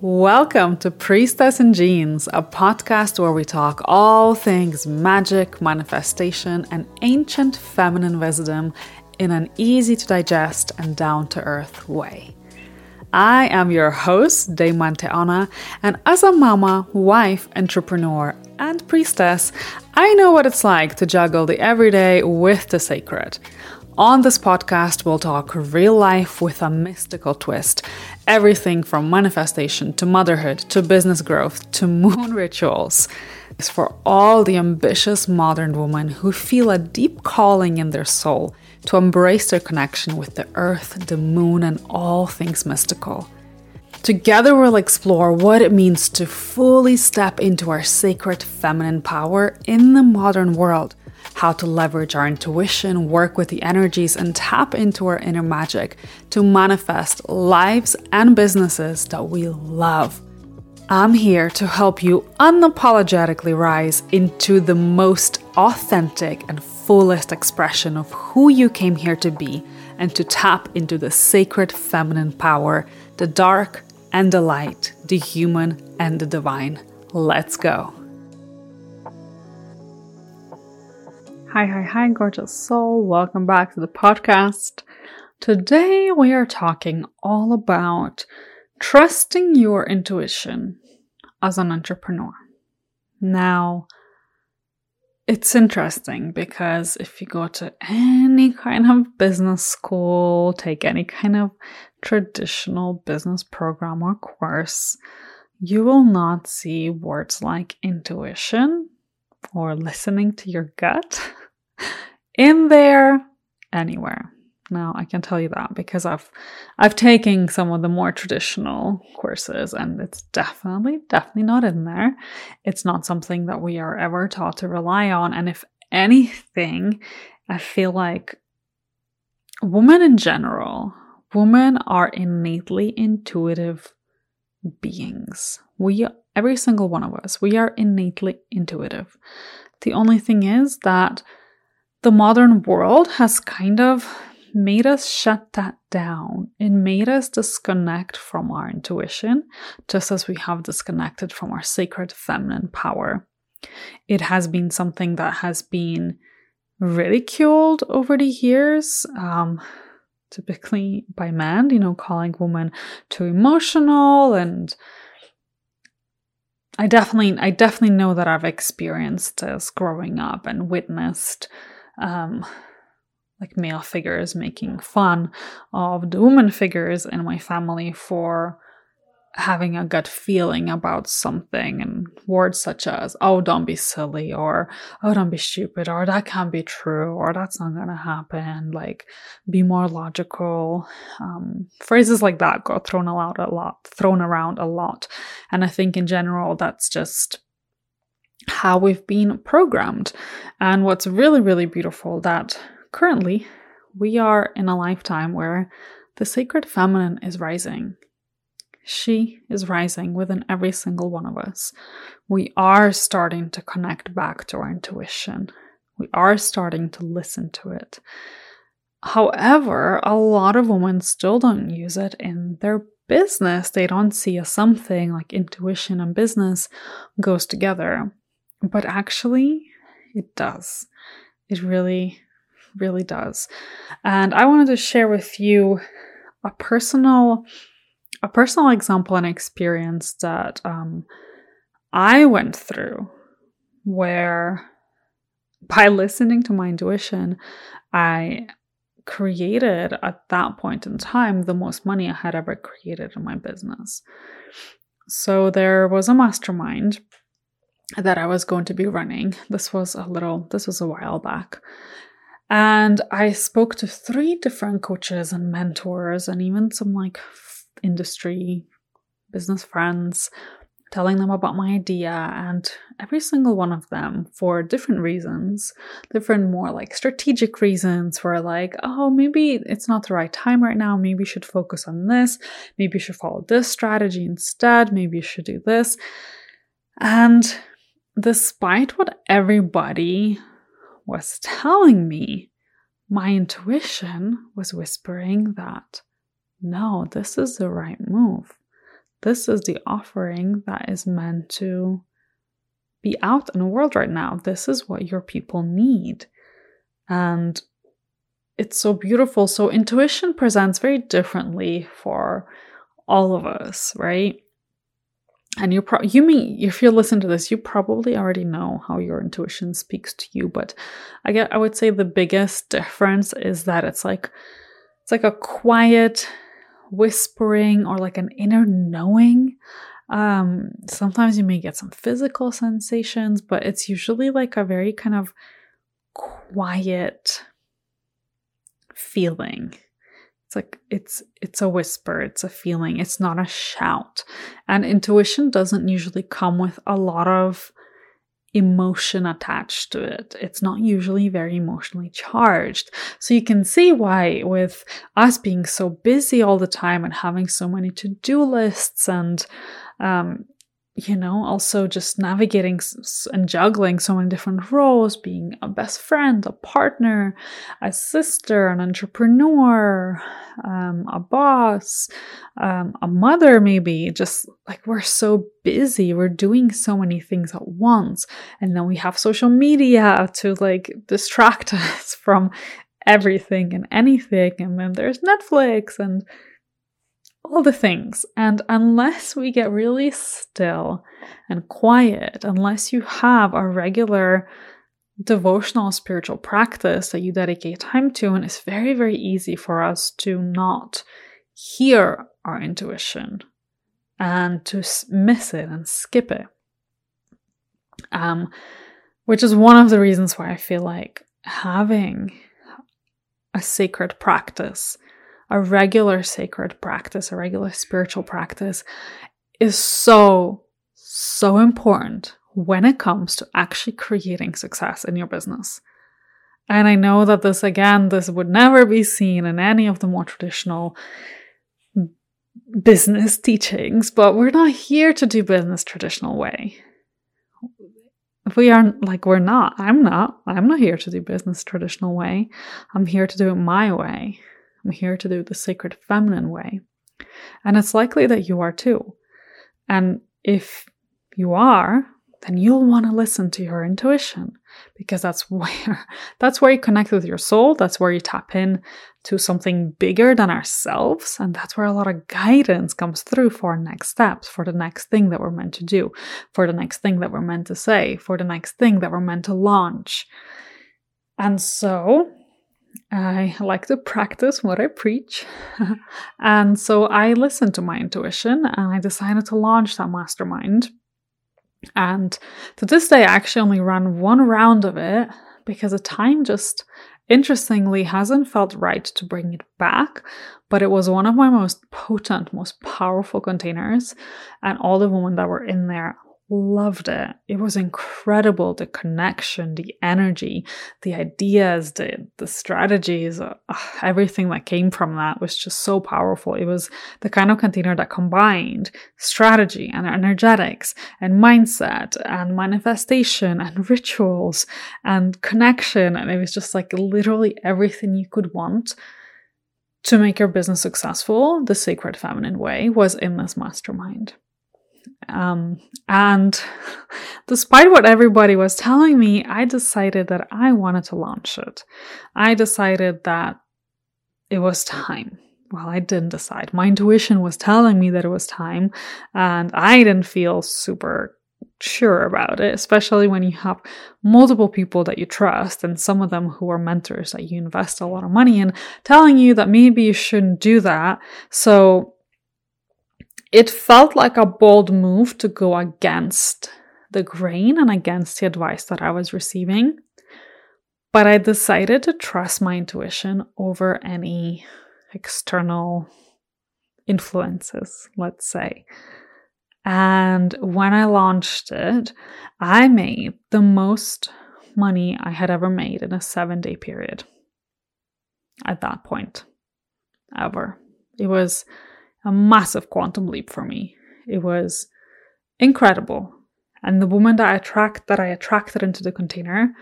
Welcome to Priestess in Jeans, a podcast where we talk all things magic, manifestation, and ancient feminine wisdom in an easy to digest and down to earth way. I am your host, Deimanté Ona, and as a mama, wife, entrepreneur, and priestess, I know what it's like to juggle the everyday with the sacred. On this podcast, we'll talk real life with a mystical twist. Everything from manifestation to motherhood to business growth to moon rituals. is for all the ambitious modern women who feel a deep calling in their soul to embrace their connection with the earth, the moon, and all things mystical. Together, we'll explore what it means to fully step into our sacred feminine power in the modern world how to leverage our intuition, work with the energies, and tap into our inner magic to manifest lives and businesses that we love. I'm here to help you unapologetically rise into the most authentic and fullest expression of who you came here to be and to tap into the sacred feminine power, the dark and the light, the human and the divine. Let's go. Hi, hi, hi, gorgeous soul. Welcome back to the podcast. Today we are talking all about trusting your intuition as an entrepreneur. Now, it's interesting because if you go to any kind of business school, take any kind of traditional business program or course, you will not see words like intuition or listening to your gut in there anywhere. Now I can tell you that because I've I've taken some of the more traditional courses and it's definitely definitely not in there. It's not something that we are ever taught to rely on and if anything I feel like women in general, women are innately intuitive beings. We every single one of us, we are innately intuitive. The only thing is that the modern world has kind of made us shut that down. It made us disconnect from our intuition, just as we have disconnected from our sacred feminine power. It has been something that has been ridiculed over the years, um, typically by men, you know, calling women too emotional and I definitely I definitely know that I've experienced this growing up and witnessed um, like male figures making fun of the woman figures in my family for having a gut feeling about something and words such as oh don't be silly or oh don't be stupid or that can't be true or that's not gonna happen like be more logical um, phrases like that got thrown out a lot thrown around a lot. And i think in general that's just how we've been programmed. And what's really, really beautiful that currently we are in a lifetime where the sacred feminine is rising. She is rising within every single one of us. We are starting to connect back to our intuition. We are starting to listen to it. However, a lot of women still don't use it in their business. They don't see a something like intuition and business goes together. But actually, it does. It really, really does. And I wanted to share with you a personal a personal example and experience that um, I went through where by listening to my intuition, I created at that point in time the most money I had ever created in my business. So there was a mastermind that I was going to be running. This was a little, this was a while back. And I spoke to three different coaches and mentors, and even some like industry business friends, telling them about my idea. And every single one of them, for different reasons, different more like strategic reasons, were like, oh, maybe it's not the right time right now. Maybe you should focus on this. Maybe you should follow this strategy instead. Maybe you should do this. And despite what everybody was telling me, my intuition was whispering that no, this is the right move. this is the offering that is meant to be out in the world right now. This is what your people need. And it's so beautiful. So intuition presents very differently for all of us, right? And you pro- you mean if you listen to this, you probably already know how your intuition speaks to you. But I get I would say the biggest difference is that it's like it's like a quiet whispering or like an inner knowing. Um, sometimes you may get some physical sensations, but it's usually like a very kind of quiet feeling. It's like it's it's a whisper, it's a feeling, it's not a shout. And intuition doesn't usually come with a lot of emotion attached to it. It's not usually very emotionally charged. So you can see why, with us being so busy all the time and having so many to do lists and um, you know, also just navigating and juggling so many different roles, being a best friend, a partner, a sister, an entrepreneur, um, a boss, um, a mother, maybe. Just like we're so busy, we're doing so many things at once. And then we have social media to like distract us from everything and anything. And then there's Netflix and all the things. And unless we get really still and quiet, unless you have a regular devotional spiritual practice that you dedicate time to, and it's very, very easy for us to not hear our intuition and to miss it and skip it. Um, which is one of the reasons why I feel like having a sacred practice a regular sacred practice, a regular spiritual practice is so, so important when it comes to actually creating success in your business. And I know that this, again, this would never be seen in any of the more traditional business teachings, but we're not here to do business traditional way. We aren't like, we're not. I'm not. I'm not here to do business traditional way. I'm here to do it my way. I'm here to do the sacred feminine way. And it's likely that you are too. And if you are, then you'll want to listen to your intuition because that's where that's where you connect with your soul that's where you tap in to something bigger than ourselves and that's where a lot of guidance comes through for next steps for the next thing that we're meant to do for the next thing that we're meant to say for the next thing that we're meant to launch and so I like to practice what I preach. and so I listened to my intuition and I decided to launch that mastermind. And to this day, I actually only ran one round of it because the time just interestingly hasn't felt right to bring it back. But it was one of my most potent, most powerful containers. And all the women that were in there loved it. It was incredible the connection, the energy, the ideas, the the strategies, uh, everything that came from that was just so powerful. It was the kind of container that combined strategy and energetics and mindset and manifestation and rituals and connection and it was just like literally everything you could want to make your business successful the sacred feminine way was in this mastermind. Um, and despite what everybody was telling me, I decided that I wanted to launch it. I decided that it was time. Well, I didn't decide. My intuition was telling me that it was time, and I didn't feel super sure about it, especially when you have multiple people that you trust and some of them who are mentors that you invest a lot of money in telling you that maybe you shouldn't do that. So it felt like a bold move to go against the grain and against the advice that I was receiving. But I decided to trust my intuition over any external influences, let's say. And when I launched it, I made the most money I had ever made in a seven day period at that point, ever. It was a massive quantum leap for me. It was incredible. And the women that I attract that I attracted into the container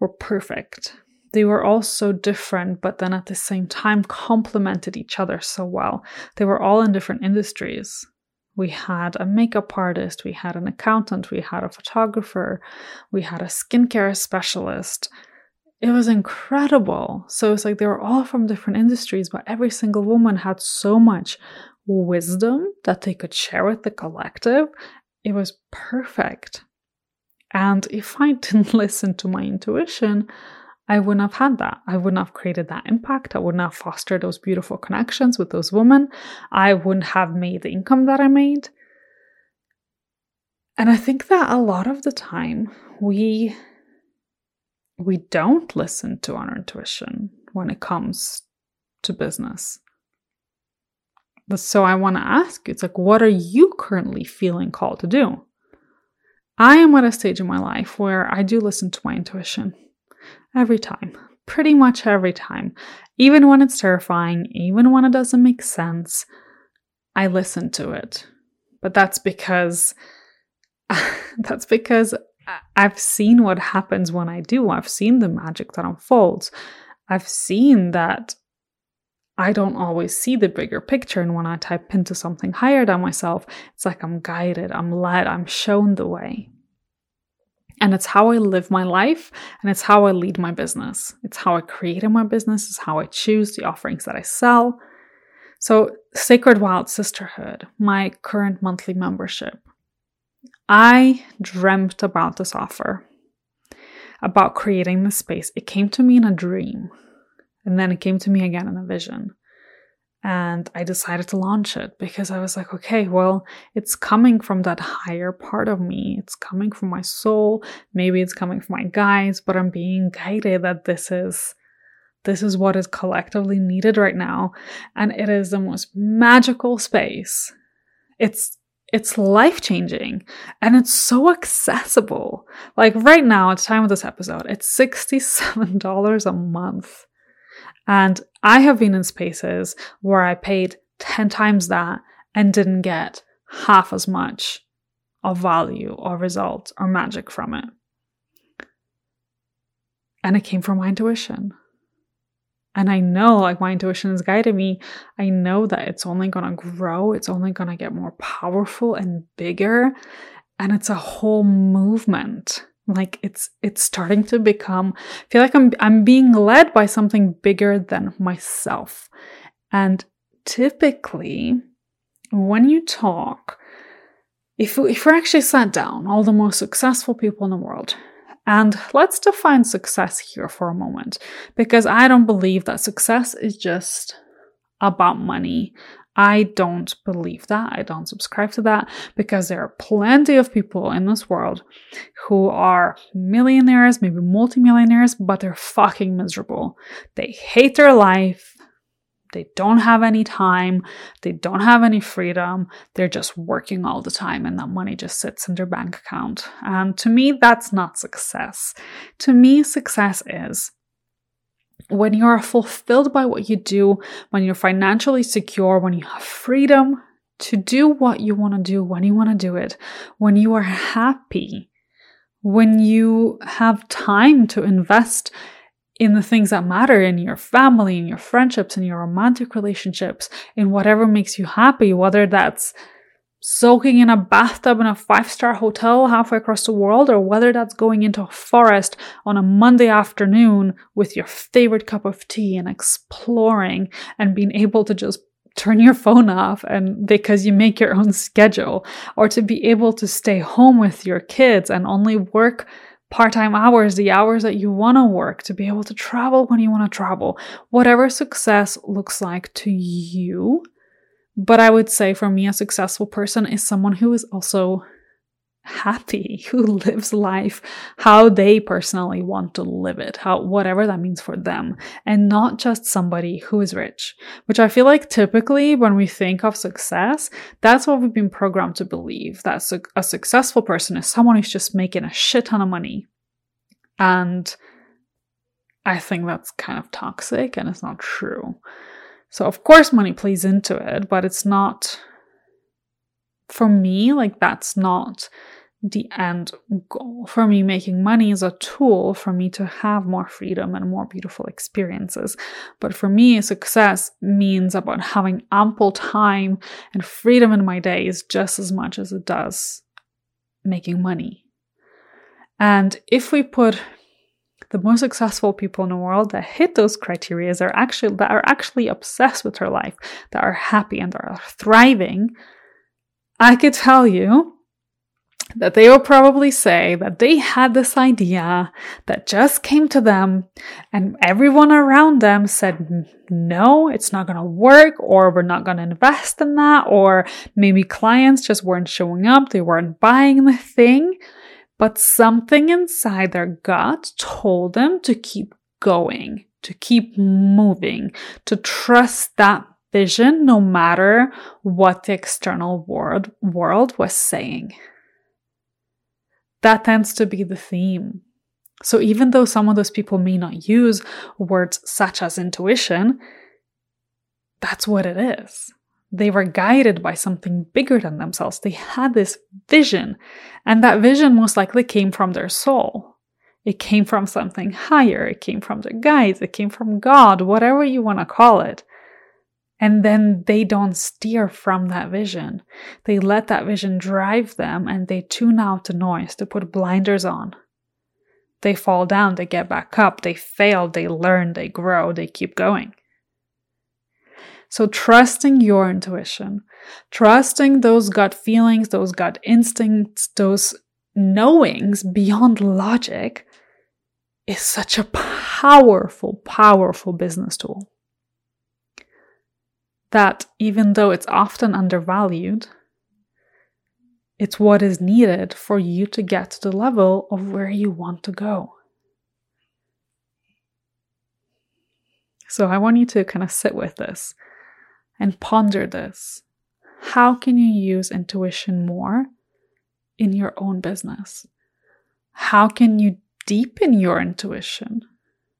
were perfect. They were all so different, but then at the same time complemented each other so well. They were all in different industries. We had a makeup artist, we had an accountant, we had a photographer, we had a skincare specialist. It was incredible. So it's like they were all from different industries, but every single woman had so much wisdom that they could share with the collective. It was perfect. And if I didn't listen to my intuition, I wouldn't have had that. I wouldn't have created that impact. I wouldn't have fostered those beautiful connections with those women. I wouldn't have made the income that I made. And I think that a lot of the time we we don't listen to our intuition when it comes to business. So I want to ask you, it's like, what are you currently feeling called to do? I am at a stage in my life where I do listen to my intuition every time, pretty much every time. Even when it's terrifying, even when it doesn't make sense, I listen to it. But that's because that's because I've seen what happens when I do. I've seen the magic that unfolds. I've seen that I don't always see the bigger picture. And when I type into something higher than myself, it's like I'm guided, I'm led, I'm shown the way. And it's how I live my life and it's how I lead my business. It's how I create my business, it's how I choose the offerings that I sell. So, Sacred Wild Sisterhood, my current monthly membership, I dreamt about this offer, about creating this space. It came to me in a dream, and then it came to me again in a vision and I decided to launch it because I was like, okay, well, it's coming from that higher part of me. It's coming from my soul. Maybe it's coming from my guides, but I'm being guided that this is this is what is collectively needed right now, and it is the most magical space. It's it's life changing and it's so accessible. Like right now, at the time of this episode, it's $67 a month. And I have been in spaces where I paid 10 times that and didn't get half as much of value or result or magic from it. And it came from my intuition. And I know, like, my intuition is guiding me. I know that it's only going to grow, it's only going to get more powerful and bigger. And it's a whole movement like it's it's starting to become I feel like I'm I'm being led by something bigger than myself. And typically when you talk if if we're actually sat down all the most successful people in the world and let's define success here for a moment because I don't believe that success is just about money I don't believe that. I don't subscribe to that because there are plenty of people in this world who are millionaires, maybe multimillionaires, but they're fucking miserable. They hate their life. They don't have any time. They don't have any freedom. They're just working all the time and that money just sits in their bank account. And to me, that's not success. To me, success is when you are fulfilled by what you do, when you're financially secure, when you have freedom to do what you want to do when you want to do it, when you are happy, when you have time to invest in the things that matter in your family, in your friendships, in your romantic relationships, in whatever makes you happy, whether that's soaking in a bathtub in a five star hotel halfway across the world, or whether that's going into a forest on a Monday afternoon with your favorite cup of tea and exploring and being able to just turn your phone off and because you make your own schedule, or to be able to stay home with your kids and only work part time hours, the hours that you want to work, to be able to travel when you want to travel, whatever success looks like to you. But I would say for me, a successful person is someone who is also happy, who lives life how they personally want to live it, how whatever that means for them, and not just somebody who is rich. Which I feel like typically when we think of success, that's what we've been programmed to believe that su- a successful person is someone who's just making a shit ton of money. And I think that's kind of toxic and it's not true. So, of course, money plays into it, but it's not, for me, like, that's not the end goal. For me, making money is a tool for me to have more freedom and more beautiful experiences. But for me, success means about having ample time and freedom in my days just as much as it does making money. And if we put the most successful people in the world that hit those criteria are actually that are actually obsessed with their life, that are happy and are thriving, I could tell you that they will probably say that they had this idea that just came to them and everyone around them said, no, it's not going to work, or we're not going to invest in that, or maybe clients just weren't showing up, they weren't buying the thing, but something inside their gut told them to keep going, to keep moving, to trust that vision no matter what the external world, world was saying that tends to be the theme. So even though some of those people may not use words such as intuition, that's what it is. They were guided by something bigger than themselves. They had this vision, and that vision most likely came from their soul. It came from something higher. It came from their guides. It came from God, whatever you want to call it. And then they don't steer from that vision. They let that vision drive them and they tune out the noise to put blinders on. They fall down, they get back up, they fail, they learn, they grow, they keep going. So, trusting your intuition, trusting those gut feelings, those gut instincts, those knowings beyond logic is such a powerful, powerful business tool that even though it's often undervalued, it's what is needed for you to get to the level of where you want to go. So I want you to kind of sit with this and ponder this. How can you use intuition more in your own business? How can you deepen your intuition?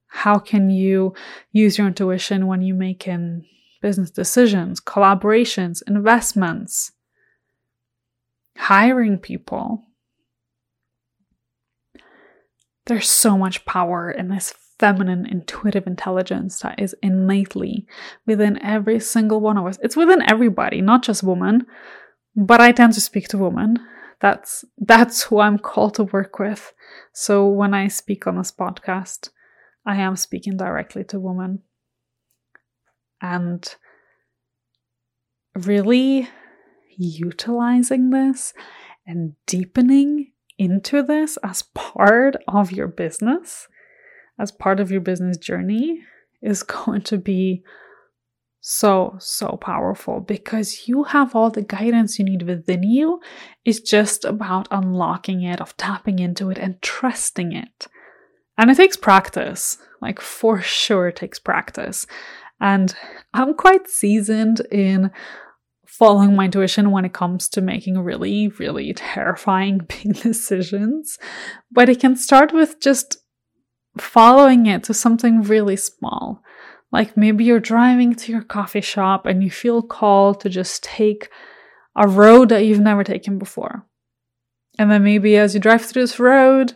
How can you use your intuition when you make an business decisions, collaborations, investments, hiring people. There's so much power in this feminine intuitive intelligence that is innately within every single one of us. It's within everybody, not just women, but I tend to speak to women. That's that's who I'm called to work with. So when I speak on this podcast, I am speaking directly to women and really utilizing this and deepening into this as part of your business, as part of your business journey, is going to be so, so powerful because you have all the guidance you need within you. It's just about unlocking it, of tapping into it, and trusting it. And it takes practice, like for sure, it takes practice. And I'm quite seasoned in following my intuition when it comes to making really, really terrifying big decisions. But it can start with just following it to something really small. Like maybe you're driving to your coffee shop and you feel called to just take a road that you've never taken before. And then maybe as you drive through this road,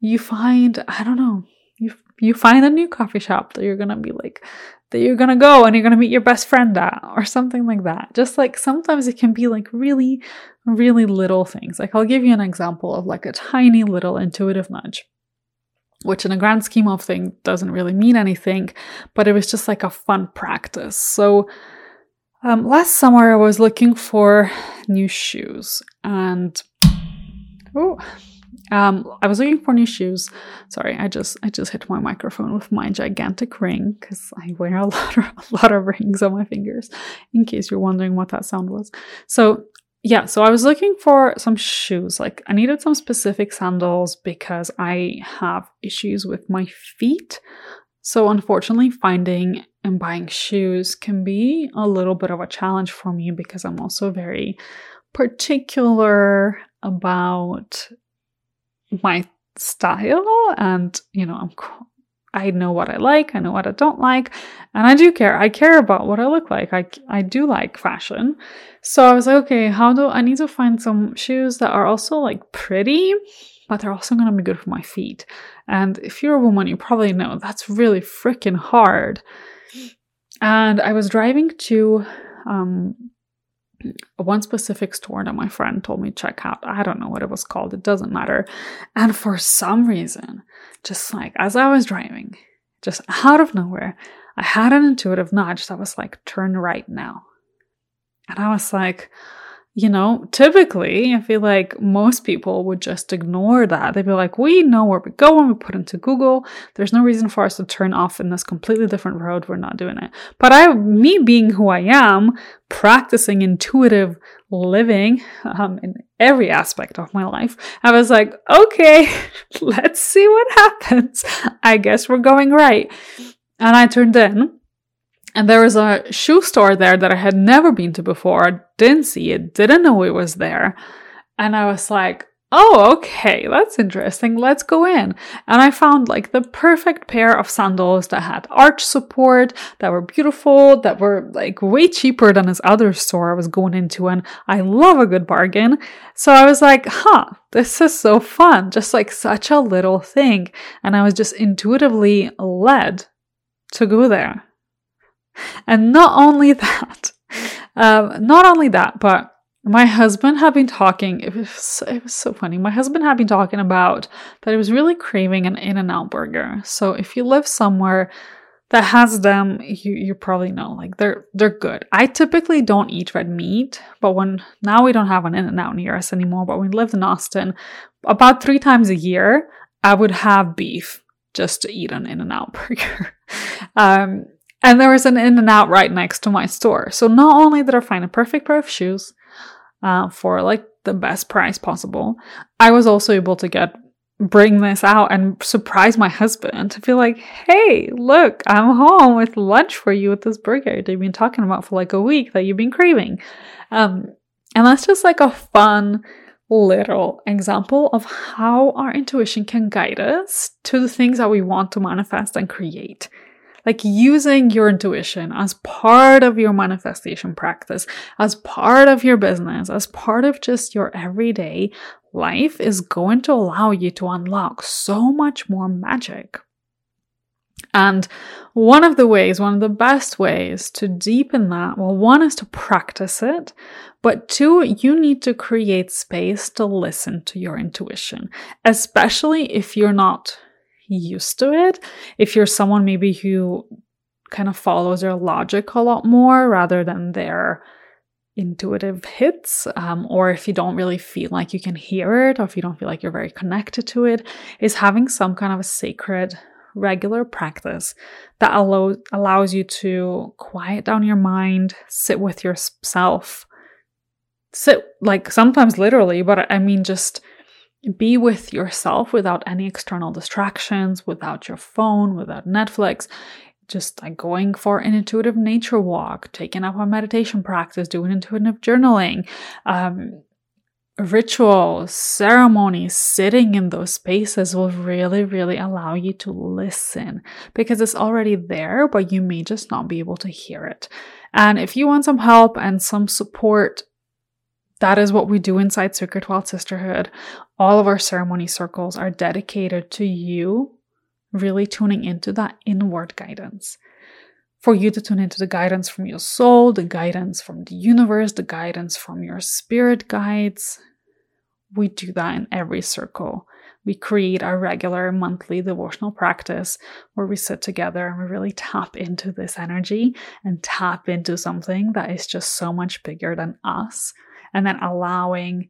you find, I don't know, you you find a new coffee shop that you're gonna be like that you're gonna go and you're gonna meet your best friend at or something like that. Just like sometimes it can be like really, really little things. Like I'll give you an example of like a tiny little intuitive nudge. Which, in a grand scheme of things, doesn't really mean anything, but it was just like a fun practice. So, um, last summer I was looking for new shoes, and oh, um, I was looking for new shoes. Sorry, I just I just hit my microphone with my gigantic ring because I wear a lot of a lot of rings on my fingers. In case you're wondering what that sound was. So yeah, so I was looking for some shoes. Like I needed some specific sandals because I have issues with my feet. So unfortunately, finding and buying shoes can be a little bit of a challenge for me because I'm also very particular about my style and you know i'm I know what I like, I know what I don't like, and I do care. I care about what I look like. I, I do like fashion. So I was like, okay, how do I need to find some shoes that are also like pretty, but they're also going to be good for my feet. And if you're a woman, you probably know that's really freaking hard. And I was driving to um, one specific store that my friend told me to check out. I don't know what it was called, it doesn't matter. And for some reason, just like as I was driving, just out of nowhere, I had an intuitive nudge that was like, turn right now. And I was like, you know, typically, I feel like most people would just ignore that. They'd be like, we know where we're going, we put into Google. There's no reason for us to turn off in this completely different road. We're not doing it. But I, me being who I am, practicing intuitive living um, in every aspect of my life, I was like, okay, let's see what happens. I guess we're going right. And I turned in and there was a shoe store there that I had never been to before. I didn't see it, didn't know it was there. And I was like, oh, okay, that's interesting. Let's go in. And I found like the perfect pair of sandals that had arch support, that were beautiful, that were like way cheaper than this other store I was going into. And I love a good bargain. So I was like, huh, this is so fun. Just like such a little thing. And I was just intuitively led to go there. And not only that, um, not only that, but my husband had been talking. It was, so, it was so funny. My husband had been talking about that he was really craving an In and Out burger. So if you live somewhere that has them, you you probably know like they're they're good. I typically don't eat red meat, but when now we don't have an In and Out near us anymore. But we lived in Austin, about three times a year, I would have beef just to eat an In and Out burger. um, and there was an In and Out right next to my store. So not only did I find a perfect pair of shoes uh, for like the best price possible, I was also able to get bring this out and surprise my husband to be like, hey, look, I'm home with lunch for you with this burger that you've been talking about for like a week that you've been craving. Um, and that's just like a fun little example of how our intuition can guide us to the things that we want to manifest and create like using your intuition as part of your manifestation practice, as part of your business, as part of just your everyday life is going to allow you to unlock so much more magic. And one of the ways, one of the best ways to deepen that, well, one is to practice it, but two, you need to create space to listen to your intuition, especially if you're not used to it. If you're someone maybe who kind of follows their logic a lot more rather than their intuitive hits, um, or if you don't really feel like you can hear it, or if you don't feel like you're very connected to it, is having some kind of a sacred regular practice that allows allows you to quiet down your mind, sit with yourself, sit like sometimes literally, but I mean just be with yourself without any external distractions, without your phone, without Netflix. Just like going for an intuitive nature walk, taking up a meditation practice, doing intuitive journaling, um, rituals, ceremonies, sitting in those spaces will really, really allow you to listen because it's already there, but you may just not be able to hear it. And if you want some help and some support that is what we do inside Sacred Wild Sisterhood. All of our ceremony circles are dedicated to you really tuning into that inward guidance. For you to tune into the guidance from your soul, the guidance from the universe, the guidance from your spirit guides. We do that in every circle. We create our regular monthly devotional practice where we sit together and we really tap into this energy and tap into something that is just so much bigger than us and then allowing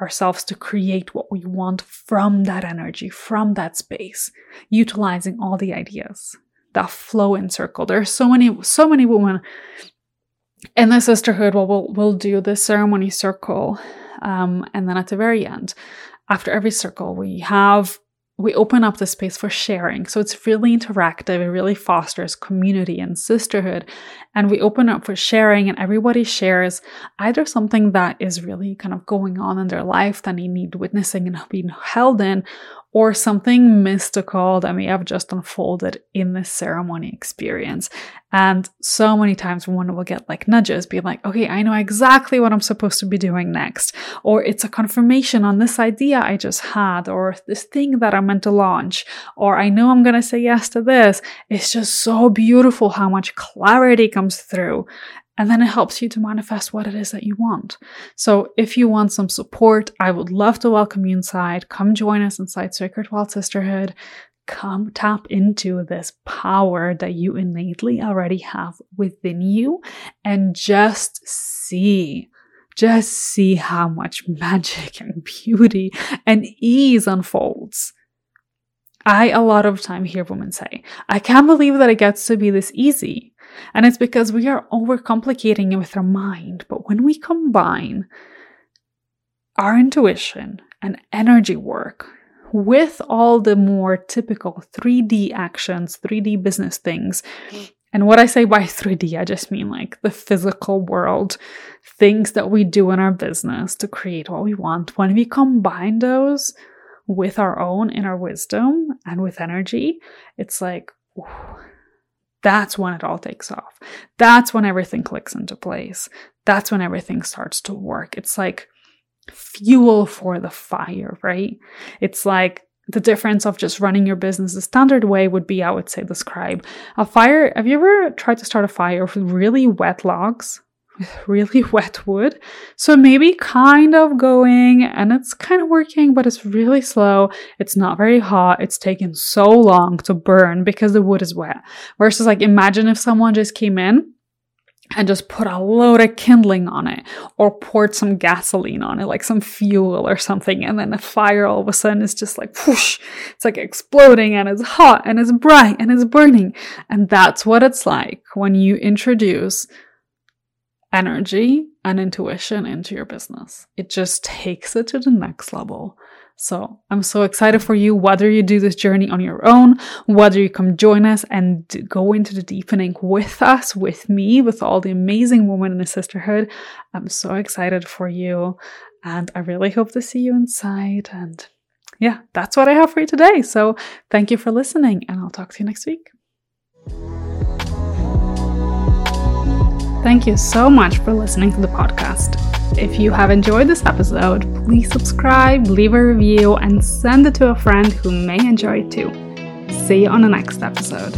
ourselves to create what we want from that energy, from that space, utilizing all the ideas that flow in circle. There are so many, so many women in the sisterhood. Well, we'll we'll do this ceremony circle, um, and then at the very end, after every circle, we have we open up the space for sharing. So it's really interactive. It really fosters community and sisterhood. And we open up for sharing, and everybody shares either something that is really kind of going on in their life that they need witnessing and being held in, or something mystical that may have just unfolded in this ceremony experience. And so many times one will get like nudges, being like, okay, I know exactly what I'm supposed to be doing next. Or it's a confirmation on this idea I just had, or this thing that I'm meant to launch. Or I know I'm going to say yes to this. It's just so beautiful how much clarity comes through. And then it helps you to manifest what it is that you want. So if you want some support, I would love to welcome you inside. Come join us inside Sacred Wild Sisterhood. Come tap into this power that you innately already have within you and just see just see how much magic and beauty and ease unfolds. I a lot of time hear women say, I can't believe that it gets to be this easy. And it's because we are overcomplicating it with our mind. But when we combine our intuition and energy work with all the more typical 3D actions, 3D business things, and what I say by 3D, I just mean like the physical world, things that we do in our business to create what we want. When we combine those with our own inner wisdom and with energy, it's like, ooh, that's when it all takes off. That's when everything clicks into place. That's when everything starts to work. It's like fuel for the fire, right? It's like the difference of just running your business the standard way would be, I would say, describe a fire. Have you ever tried to start a fire with really wet logs? With really wet wood. So maybe kind of going and it's kind of working, but it's really slow. It's not very hot. It's taken so long to burn because the wood is wet. Versus like imagine if someone just came in and just put a load of kindling on it or poured some gasoline on it, like some fuel or something. And then the fire all of a sudden is just like whoosh, it's like exploding and it's hot and it's bright and it's burning. And that's what it's like when you introduce energy and intuition into your business. It just takes it to the next level. So I'm so excited for you, whether you do this journey on your own, whether you come join us and go into the deepening with us, with me, with all the amazing women in the sisterhood. I'm so excited for you. And I really hope to see you inside. And yeah, that's what I have for you today. So thank you for listening, and I'll talk to you next week. Thank you so much for listening to the podcast. If you have enjoyed this episode, please subscribe, leave a review, and send it to a friend who may enjoy it too. See you on the next episode.